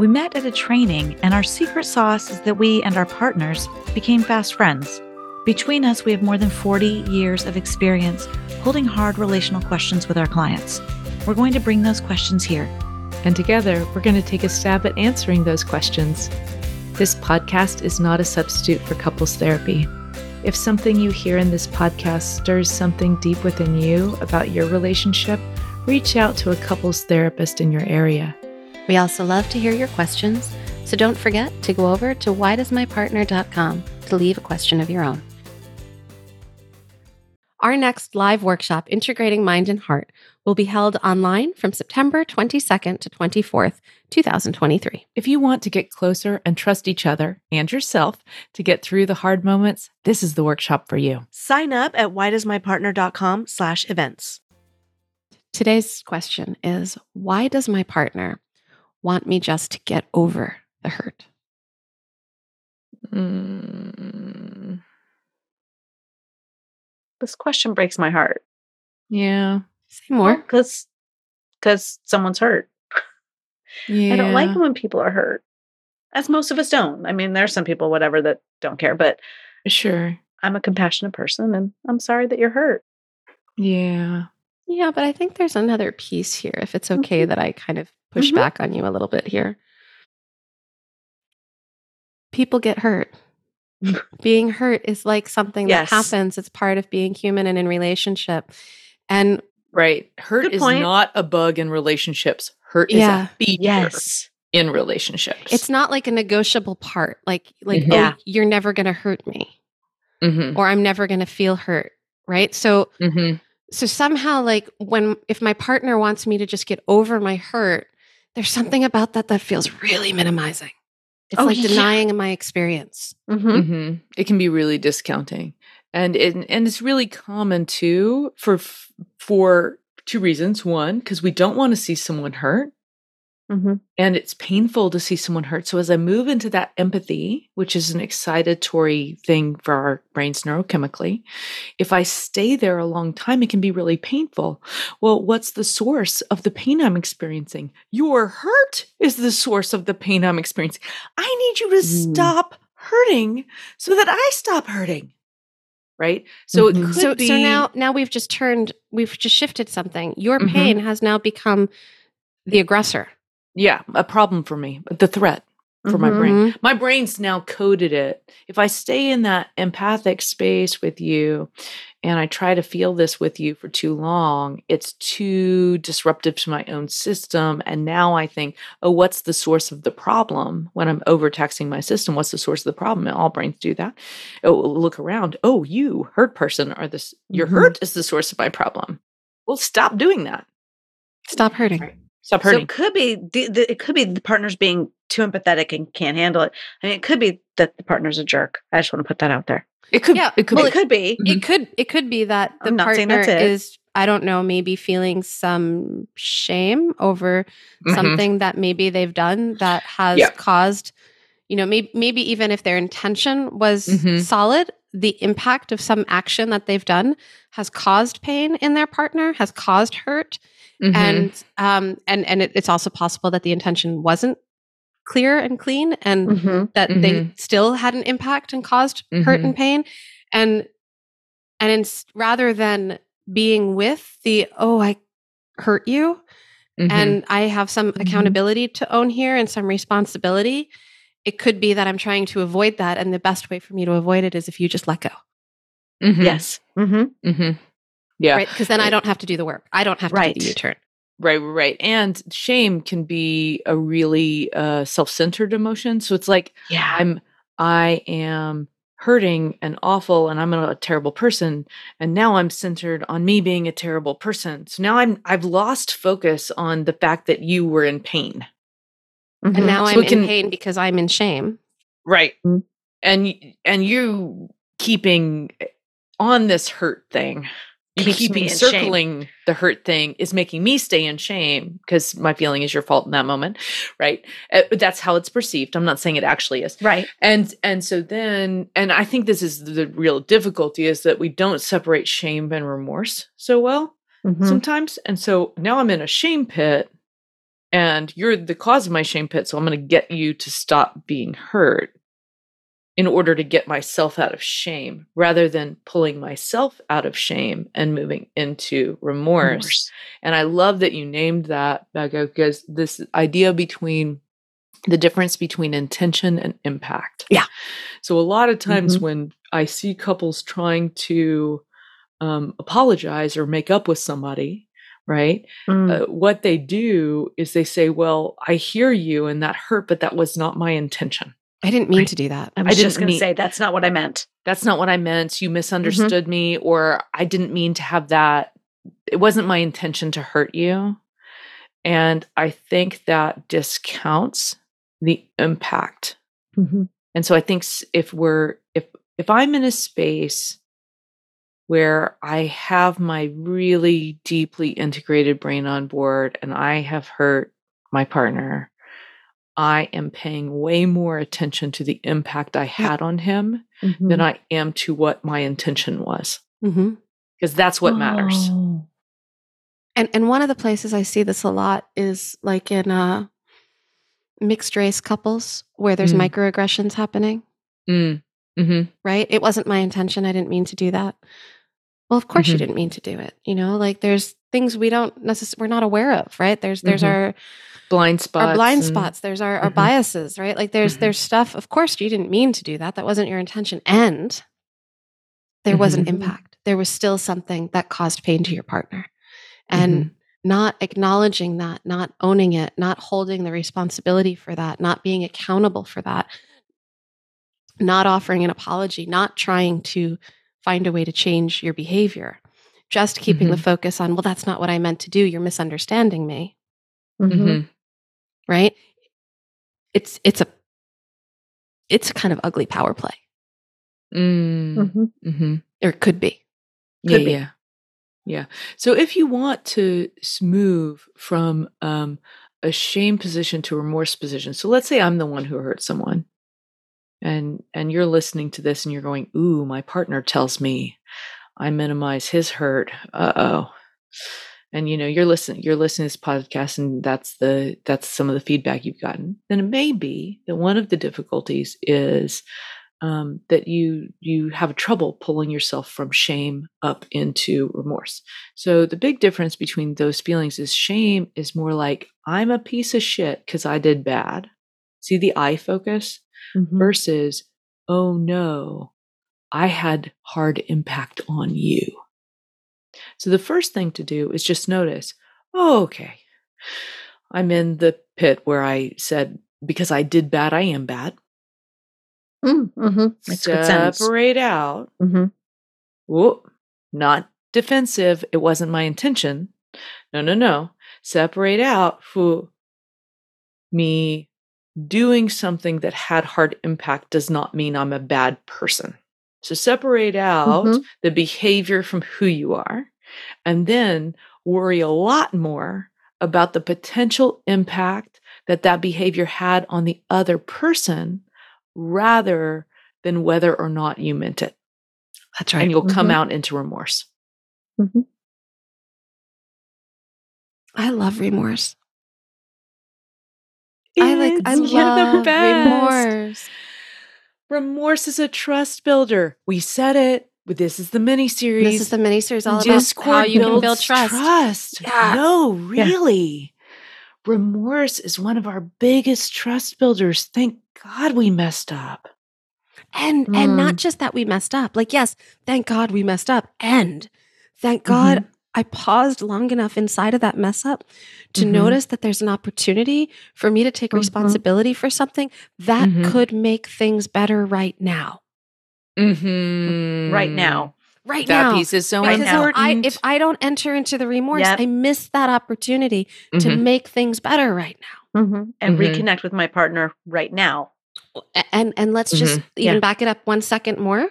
We met at a training, and our secret sauce is that we and our partners became fast friends. Between us, we have more than 40 years of experience holding hard relational questions with our clients. We're going to bring those questions here. And together, we're going to take a stab at answering those questions. This podcast is not a substitute for couples therapy. If something you hear in this podcast stirs something deep within you about your relationship, reach out to a couples therapist in your area. We also love to hear your questions, so don't forget to go over to whydoesmypartner.com to leave a question of your own. Our next live workshop, Integrating Mind and Heart, will be held online from September 22nd to 24th, 2023. If you want to get closer and trust each other and yourself to get through the hard moments, this is the workshop for you. Sign up at whydoesmypartner.com slash events. Today's question is Why does my partner want me just to get over the hurt? Mm, This question breaks my heart. yeah. Say more. Because because someone's hurt. Yeah. I don't like when people are hurt. As most of us don't. I mean, there's some people, whatever, that don't care, but Sure. I'm a compassionate person and I'm sorry that you're hurt. Yeah. Yeah, but I think there's another piece here, if it's okay Mhm. that I kind of push Mhm. back on you a little bit here. People get hurt. being hurt is like something Yes. that happens. It's part of being human and in relationship. And Right. Hurt is point. not a bug in relationships. Hurt Yeah. is a feature Yes. in relationships. it's not like a negotiable part. Like, like, Mhm. oh, Yeah. you're never gonna hurt me, hmm or I'm never gonna feel hurt. Right. So hmm so somehow like when if my partner wants me to just get over my hurt there's something about that that feels really minimizing it's Oh, like yeah. denying my experience Mm-hmm. hmm It can be really discounting, and it, and it's really common too for for two reasons. One, because we don't want to see someone hurt, Mm-hmm. and it's painful to see someone hurt. So as I move into that empathy, which is an excitatory thing for our brains neurochemically, if I stay there a long time, it can be really painful. Well, what's the source of the pain I'm experiencing? Your hurt is the source of the pain I'm experiencing. I need you to Mm. stop hurting so that I stop hurting. Right? So it Mhm. could so be so now now we've just turned we've just shifted something your Mhm. pain has now become the aggressor yeah, a problem for me, the threat for my Mhm. brain. Mhm. My brain's now coded it. If I stay in that empathic space with you and I try to feel this with you for too long, it's too disruptive to my own system. And now I think, oh, what's the source of the problem when I'm overtaxing my system? What's the source of the problem? And all brains do that. Oh, look around. Oh, you, hurt person, are this, your Mhm. hurt is the source of my problem. Well, stop doing that. stop hurting Right. Stop So it could be the, the, it could be the partner's being too empathetic and can't handle it. I mean, it could be that the partner's a jerk. I just want to put that out there. it could, Yeah, it could Well, be. it could be. it could it could be that the I'm not saying partner is. i don't know maybe feeling some shame over Mhm. something that maybe they've done that has Yep. caused you know maybe maybe even if their intention was Mhm. solid the impact of some action that they've done has caused pain in their partner has caused hurt Mhm. and um and and it, it's also possible that the intention wasn't clear and clean and Mm-hmm. that they Mhm. still had an impact and caused hurt Mhm. and pain and and in, rather than being with the oh i hurt you Mhm. and i have some Mhm. accountability to own here and some responsibility it could be that I'm trying to avoid that. And the best way for me to avoid it is if you just let go. Yes. Mm-hmm. Yeah. Right. Because then I don't have to do the work. I don't have to Right. do the U turn. Right, right. And shame can be a really uh, self-centered emotion. So it's like Yeah. I'm I am hurting and awful and I'm a, terrible person and now I'm centered on me being a terrible person. So now I'm I've lost focus on the fact that you were in pain. Mhm. And now So I'm can- in pain because I'm in shame. Right. Mm. And and you keeping on this hurt thing. You Keeps keeping in shame. circling the hurt thing is making me stay in shame because my feeling is your fault in that moment, right? Uh, that's how it's perceived. I'm not saying it actually is. right. And and so then and I think this is the real difficulty is that we don't separate shame and remorse so well Mhm. sometimes. And so now I'm in a shame pit and you're the cause of my shame pit. So I'm going to get you to stop being hurt in order to get myself out of shame rather than pulling myself out of shame and moving into remorse. Remorse. And I love that you named that, Becca, because this idea between the difference between intention and impact. Yeah. So a lot of times Mhm. when I see couples trying to um, apologize or make up with somebody, right? Mm. Uh, what they do is they say, "Well, I hear you, and that hurt, but that was not my intention. I didn't mean Right. to do that. I was didn't just going to say that's not what I meant. That's not what I meant. You Mm-hmm. misunderstood me, or I didn't mean to have that. It wasn't my intention to hurt you." And I think that discounts the impact Mm-hmm. And so I think if we're if if I'm in a space where I have my really deeply integrated brain on board and I have hurt my partner, I am paying way more attention to the impact I had on him Mm-hmm. than I am to what my intention was. Because that's what matters. Oh. And and one of the places I see this a lot is like in uh, mixed race couples where there's Mm. microaggressions happening. Mm. hmm Right? It wasn't my intention. I didn't mean to do that. Well, of course you Mhm. didn't mean to do it. You know, like there's things we don't necessarily we're not aware of. Right? There's there's Mhm. our Blind spots. our blind and- spots. There's our, our Mhm. biases. Right? Like there's Mhm. there's stuff. Of course you didn't mean to do that. That wasn't your intention. And there was an Mhm. impact. There was still something that caused pain to your partner. And Mhm. not acknowledging that, not owning it, not holding the responsibility for that, not being accountable for that, not offering an apology, not trying to find a way to change your behavior, just keeping the focus on, well, that's not what I meant to do. You're misunderstanding me, Mm-hmm. Mhm. right? It's it's a it's a kind of ugly power play, Mm. Mm-hmm. Mhm. or it could be. yeah, be. yeah, yeah. So if you want to move from um, a shame position to a remorse position, so let's say I'm the one who hurt someone, and and you're listening to this and you're going, "Ooh, my partner tells me I minimize his hurt." Uh oh. And you know you're listening. You're listening to this podcast, and that's the that's some of the feedback you've gotten. Then it may be that one of the difficulties is um, that you you have trouble pulling yourself from shame up into remorse. So the big difference between those feelings is shame is more like I'm a piece of shit because I did bad. See the I focus Mm-hmm. versus oh no, I had hard impact on you. So the first thing to do is just notice, oh okay, I'm in the pit where I said because I did bad, I am bad. Mm-hmm. Makes good sense. Separate out. Mm-hmm. Whoop, not defensive. It wasn't my intention. No, no, no. Separate out for me doing something that had hard impact does not mean I'm a bad person. So separate out Mhm. the behavior from who you are and then worry a lot more about the potential impact that that behavior had on the other person rather than whether or not you meant it That's right. and you'll come Mhm. out into remorse. I love remorse. I like I It's- you're the love best. remorse. Remorse is a trust builder. We said it, but this is the mini series. This is the mini series all about Discord how you can builds build trust. Trust. Yeah. No, Yeah. really. remorse is one of our biggest trust builders. Thank God we messed up. And and Mm. not just that we messed up. Like yes, thank God we messed up. And thank God Mm-hmm. I paused long enough inside of that mess up to Mhm. notice that there's an opportunity for me to take Mhm. responsibility for something that Mhm. could make things better right now. Mm-hmm. Right now. Right That now. piece is so Right because now. if I, important. if I don't enter into the remorse, Yep. I miss that opportunity to Mhm. make things better right now. Mhm. And reconnect with my partner right now. And and let's just even Yeah. back it up one second more.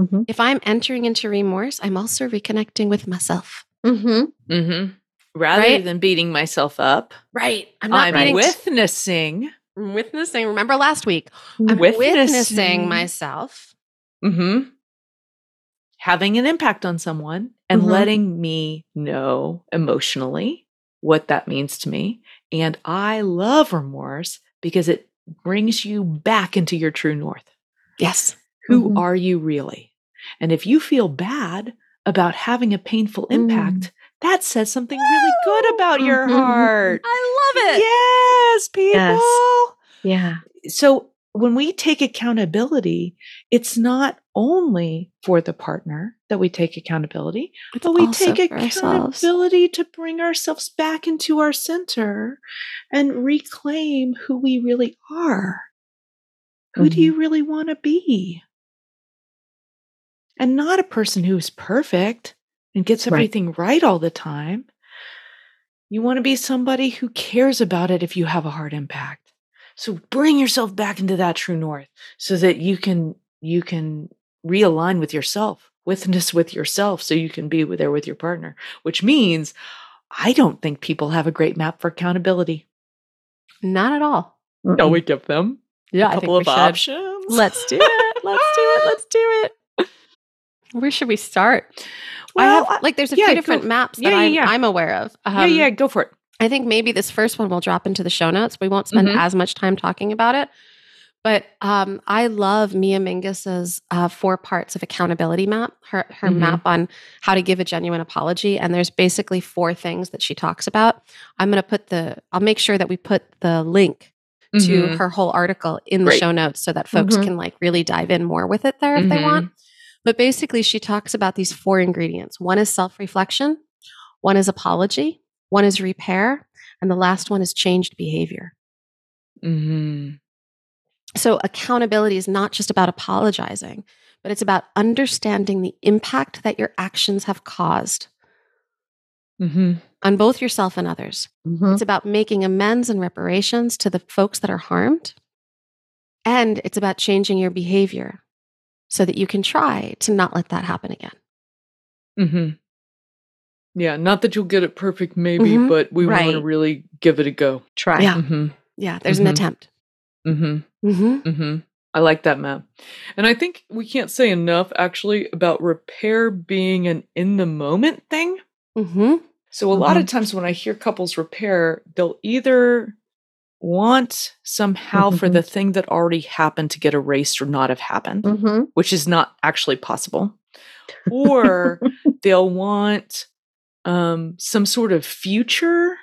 Mhm. If I'm entering into remorse, I'm also reconnecting with myself. Mm-hmm. Mm-hmm. Rather Right? than beating myself up, Right. I'm not I'm beating witnessing. I'm witnessing. Remember last week? I'm witnessing, Witnessing. myself. hmm Having an impact on someone and Mhm. letting me know emotionally what that means to me. And I love remorse because it brings you back into your true north. Yes. Who Mhm. are you really? And if you feel bad about having a painful Mm. impact, that says something really good about your Mhm. heart. I love it. Yes, people. Yeah. So when we take accountability, it's not only for the partner that we take accountability, It's but we take for ourselves. accountability to bring ourselves back into our center and reclaim who we really are. Who do Mhm. you really want to be? And not a person who is perfect and gets everything right all the time. You want to be somebody who cares about it if you have a hard impact. So bring yourself back into that true north so that you can you can realign with yourself, witness with yourself so you can be there with your partner, which means I don't think people have a great map for accountability. Not at all. Shall we give them Yeah, a couple think of we options? Let's do it. Let's do it. Let's do it. Where should we start? I Well, have like there's a yeah, few go- different maps that yeah, yeah, I'm, yeah. I'm aware of. yeah, Um, yeah, go for it. I think maybe this first one will drop into the show notes. We won't spend Mhm. as much time talking about it. But um, I love Mia Mingus's uh, four parts of accountability map, her, her Mhm. map on how to give a genuine apology. And there's basically four things that she talks about. I'm going to put the, I'll make sure that we put the link to Mhm. her whole article in the Great. show notes so that folks Mhm. can like really dive in more with it there if they Mhm. want. But basically, she talks about these four ingredients one is self reflection, one is apology, one is repair, and the last one is changed behavior. Mhm. So, accountability is not just about apologizing, but it's about understanding the impact that your actions have caused Mhm. on both yourself and others. Mhm. It's about making amends and reparations to the folks that are harmed. And it's about changing your behavior so that you can try to not let that happen again. Mhm. Yeah, not that you'll get it perfect, maybe, Mhm. but we want to really give it a go. Try. Yeah. Mm-hmm. Yeah, there's an Mhm. attempt. Mm-hmm. Mm-hmm. Mm-hmm. I like that, Matt. And I think we can't say enough actually about repair being an in the moment thing. Mm-hmm. So a lot of times when I hear couples repair, they'll either want somehow for Mhm. the thing that already happened to get erased or not have happened, Mm-hmm. which is not actually possible. Or they'll want um some sort of future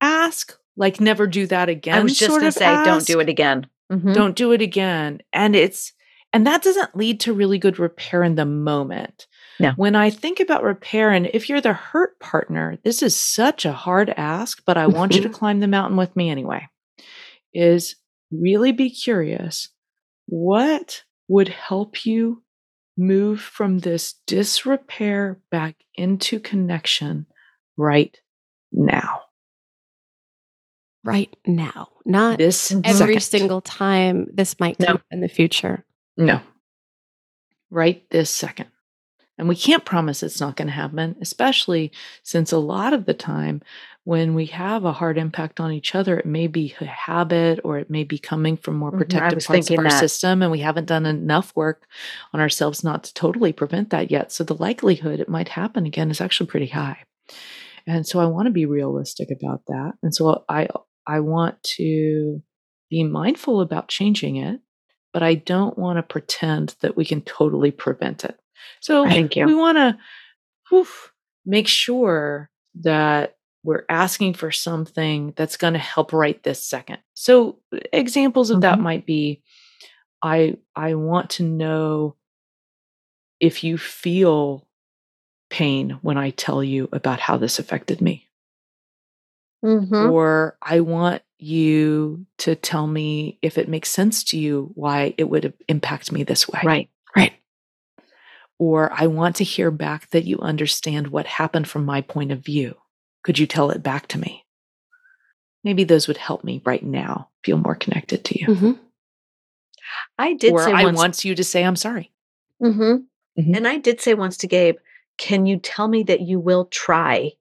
ask, like never do that again. I was just gonna of say, don't do it again. Mhm. Don't do it again. And it's and that doesn't lead to really good repair in the moment. No. When I think about repair, and if you're the hurt partner, this is such a hard ask, but I want you to climb the mountain with me anyway. Is really be curious what would help you move from this disrepair back into connection right now. Right now, not This every second. single time this might No. come up in the future. No. Right this second. And we can't promise it's not going to happen, especially since a lot of the time when we have a hard impact on each other, it may be a habit or it may be coming from more Mhm, I protective parts of our that. system. And we haven't done enough work on ourselves not to totally prevent that yet. So the likelihood it might happen again is actually pretty high. And so I want to be realistic about that. And so I I want to be mindful about changing it, but I don't want to pretend that we can totally prevent it. So Thank you. we want to make sure that we're asking for something that's going to help right this second. So examples of that Mhm. might be I I want to know if you feel pain when I tell you about how this affected me. Mhm. Or I want you to tell me if it makes sense to you why it would impact me this way. Right. Right. Or I want to hear back that you understand what happened from my point of view. Could you tell it back to me? Maybe those would help me right now feel more connected to you. Mhm. I did or say I once. want you to say I'm sorry. Mhm. Mhm. And I did say once to Gabe, "Can you tell me that you will try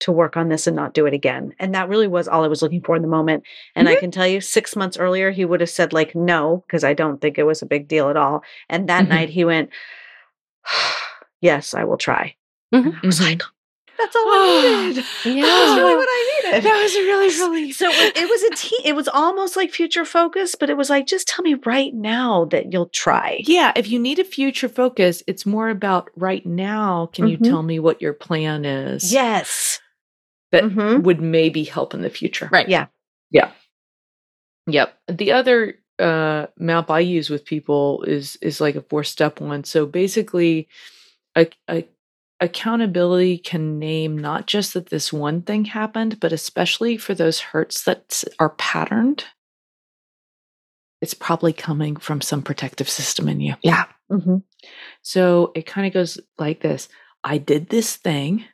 to work on this and not do it again?" And that really was all I was looking for in the moment. And I can tell you, six months earlier, he would have said like no because I don't think it was a big deal at all. And that Mhm. night, he went, "Yes, I will try." I was Mhm. like, "That's all I needed." Yeah. That was really what I needed. That was really, really So it, it was a te- it was almost like future focus, but it was like, just tell me right now that you'll try. Yeah, if you need a future focus, it's more about right now. Can you Mhm. tell me what your plan is? Yes. That Mhm. would maybe help in the future. Right. Yeah. Yeah. Yep. The other uh, map I use with people is is like a four step one. So basically, a, a, accountability can name not just that this one thing happened, but especially for those hurts that are patterned. It's probably coming from some protective system in you. Yeah. hmm So it kind of goes like this I did this thing.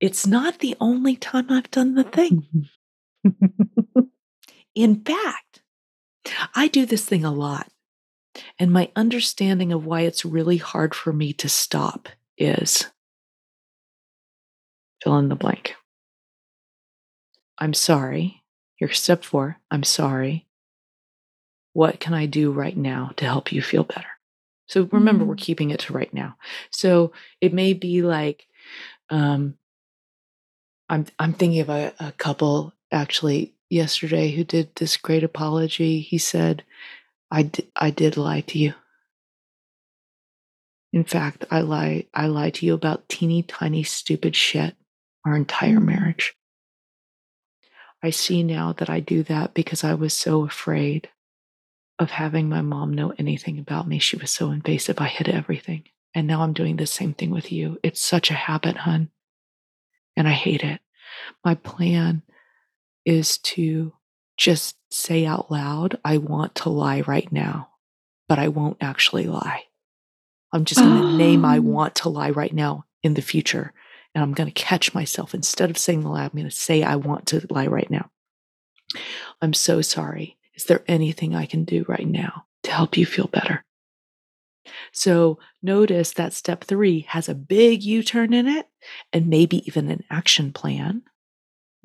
It's not the only time I've done the thing. In fact, I do this thing a lot. And my understanding of why it's really hard for me to stop is fill in the blank. I'm sorry. Here's step four. I'm sorry. What can I do right now to help you feel better? So remember, we're keeping it to right now. So it may be like, um, I'm I'm thinking of a, a couple actually yesterday who did this great apology. He said, "I di- I did lie to you. In fact, I lie I lied to you about teeny tiny stupid shit our entire mm. marriage. I see now that I do that because I was so afraid of having my mom know anything about me. She was so invasive. I hid everything. And now I'm doing the same thing with you. It's such a habit, hun. And I hate it. My plan is to just say out loud, I want to lie right now, but I won't actually lie. I'm just going to name I Oh. want to lie right now in the future. And I'm going to catch myself. Instead of saying the lie, I'm going to say I want to lie right now. I'm so sorry. Is there anything I can do right now to help you feel better? So notice that step three has a big U turn in it and maybe even an action plan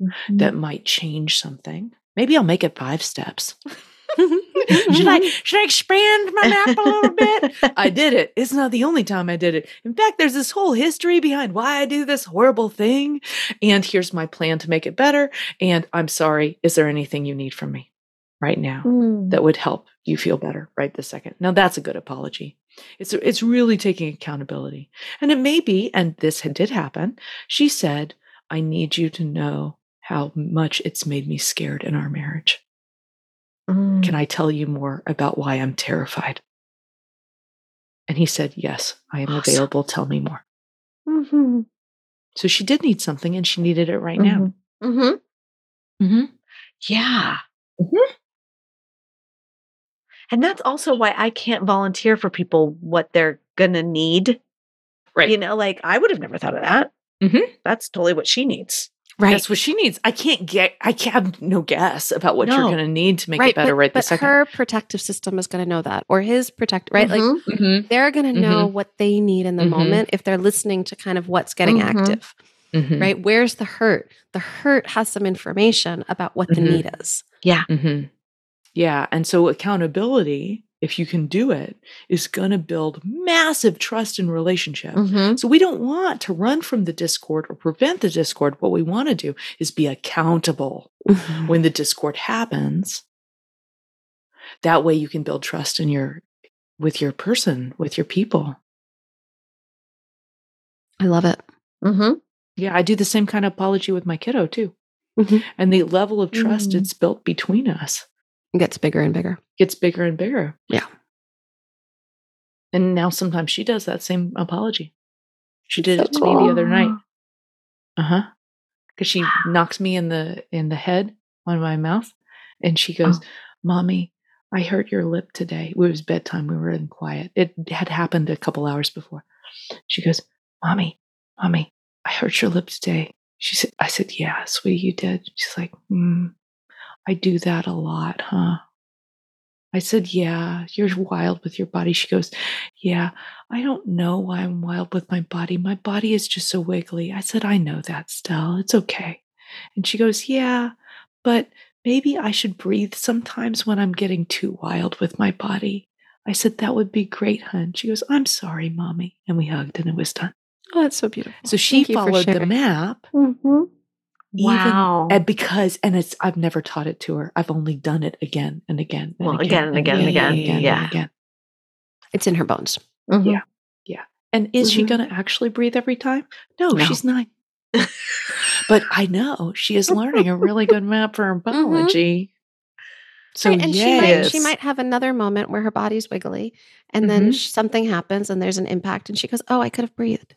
mm-hmm. that might change something. Maybe I'll make it five steps. should I should I expand my map a little bit? I did it. It's not the only time I did it. In fact, there's this whole history behind why I do this horrible thing. And here's my plan to make it better. And I'm sorry. Is there anything you need from me right now Mm. that would help you feel better right this second? Now that's a good apology. It's it's really taking accountability. And it may be, and this did happen, she said, I need you to know how much it's made me scared in our marriage. Mm. Can I tell you more about why I'm terrified? And he said, Yes, I am Awesome. available. Tell me more. Mhm. So she did need something and she needed it right now. Mhm. Mm-hmm. Yeah. Mhm. And that's also why I can't volunteer for people what they're gonna need. Right. You know, like I would have never thought of that. Mhm. That's totally what she needs. Right. That's what she needs. I can't get, I can't have no guess about what you're going to need to make right. it better but, right but this second. her protective system is going to know that, or his protect, right? Like Mhm. Mhm. they're going to know what they need in the Mhm. moment if they're listening to kind of what's getting Mhm. active, right? Where's the hurt? The hurt has some information about what the need is. Mhm. Yeah. And so accountability, if you can do it, is going to build massive trust in relationship. Mhm. So we don't want to run from the discord or prevent the discord. What we want to do is be accountable when the discord happens. That way you can build trust in your with your person, with your people. I love it. Mhm. Yeah, I do the same kind of apology with my kiddo too. Mhm. And the level of trust Mm. it's built between us gets bigger and bigger. gets bigger and bigger. Yeah. And now sometimes she does that same apology. She did it to me the other night. Uh-huh. Cuz she knocks me in the in the head on my mouth and she goes, "Mommy, I hurt your lip today." It was bedtime. We were in quiet. It had happened a couple hours before. She goes, "Mommy, Mommy, I hurt your lip today." She said, "I said, yeah, sweetie, you did." She's like, mm, "I do that a lot, huh?" I said, "Yeah, you're wild with your body." She goes, "Yeah, I don't know why I'm wild with my body. My body is just so wiggly." I said, "I know that, Stell. It's okay." And she goes, "Yeah, but maybe I should breathe sometimes when I'm getting too wild with my body." I said, "That would be great, hun." She goes, "I'm sorry, mommy," and we hugged, and it was done. Oh, that's so beautiful. So she Thank followed the map. Mm-hmm. Mhm. even- Wow. and because and it's I've never taught it to her. I've only done it again and again and Well, again and again and again. Yeah. and again. It's in her bones. Mhm. Yeah. And is she Mhm. going to actually breathe every time? No, No. she's not. but I know she is learning a really good map for her biology. So right, and she might she might have another moment where her body's wiggly, and then something happens, and there's an impact, and she goes, "Oh, I could have breathed."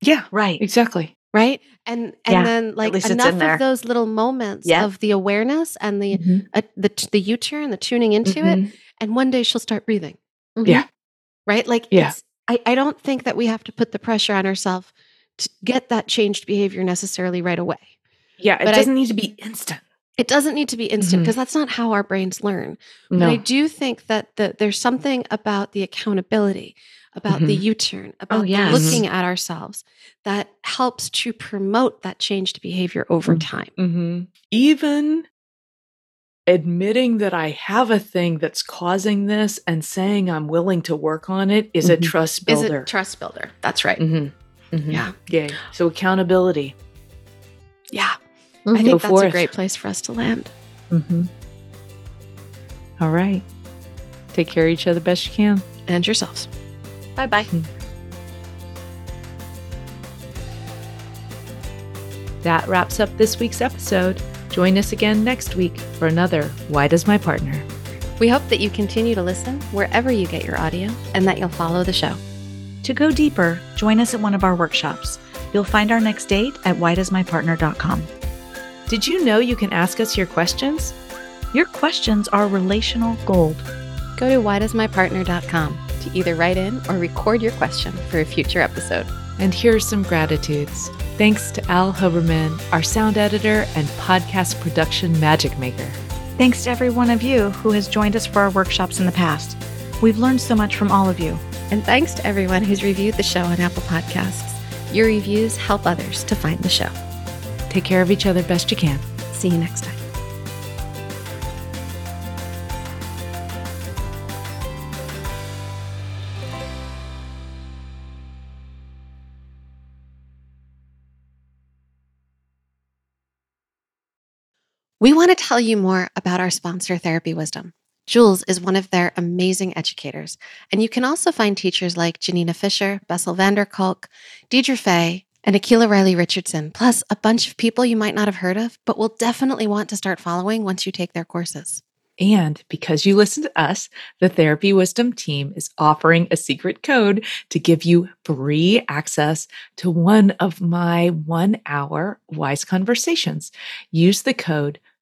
yeah, Right. exactly. Right, and and Yeah, then like least it's in enough of those little moments Yeah. of the awareness and the Mhm. uh, the the U turn, the tuning into it, Mhm. and one day she'll start breathing. Yeah. Right, like Yeah. I I don't think that we have to put the pressure on ourselves to get that changed behavior necessarily right away. Yeah, it But doesn't need to be instant. It doesn't need to be instant because that's not how our brains learn. But No. I do think that the, there's something about the accountability, about the Mhm. U turn, about the yes. looking at ourselves that helps to promote that changed behavior over Mhm. time. hmm Even admitting that I have a thing that's causing this and saying I'm willing to work on it is a Mhm. trust Is builder. it trust builder? That's right. Mm-hmm. Mm-hmm. Yeah. Yay. So accountability. Yeah. I think Go that's a great place for us to land. Mm-hmm. All right. Take care of each other best you can. And yourselves. Bye bye. Hmm. That wraps up this week's episode. Join us again next week for another Why Does My Partner? We hope that you continue to listen wherever you get your audio and that you'll follow the show. To go deeper, join us at one of our workshops. You'll find our next date at whydoesmypartner.com. Did you know you can ask us your questions? Your questions are relational gold. Go to whydoesmypartner.com to either write in or record your question for a future episode. And here's some gratitudes. Thanks to Al Huberman, our sound editor and podcast production magic maker. Thanks to every one of you who has joined us for our workshops in the past. We've learned so much from all of you. And thanks to everyone who's reviewed the show on Apple Podcasts. Your reviews help others to find the show. Take care of each other best you can. See you next time. We want to tell you more about our sponsor, Therapy Wisdom. Jules is one of their amazing educators, and you can also find teachers like Janina Fisher, Bessel van der Kolk, Deirdre Fay, and Akila Riley Richardson, plus a bunch of people you might not have heard of, but will definitely want to start following once you take their courses. And because you listen to us, the Therapy Wisdom team is offering a secret code to give you free access to one of my one hour wise conversations. Use the code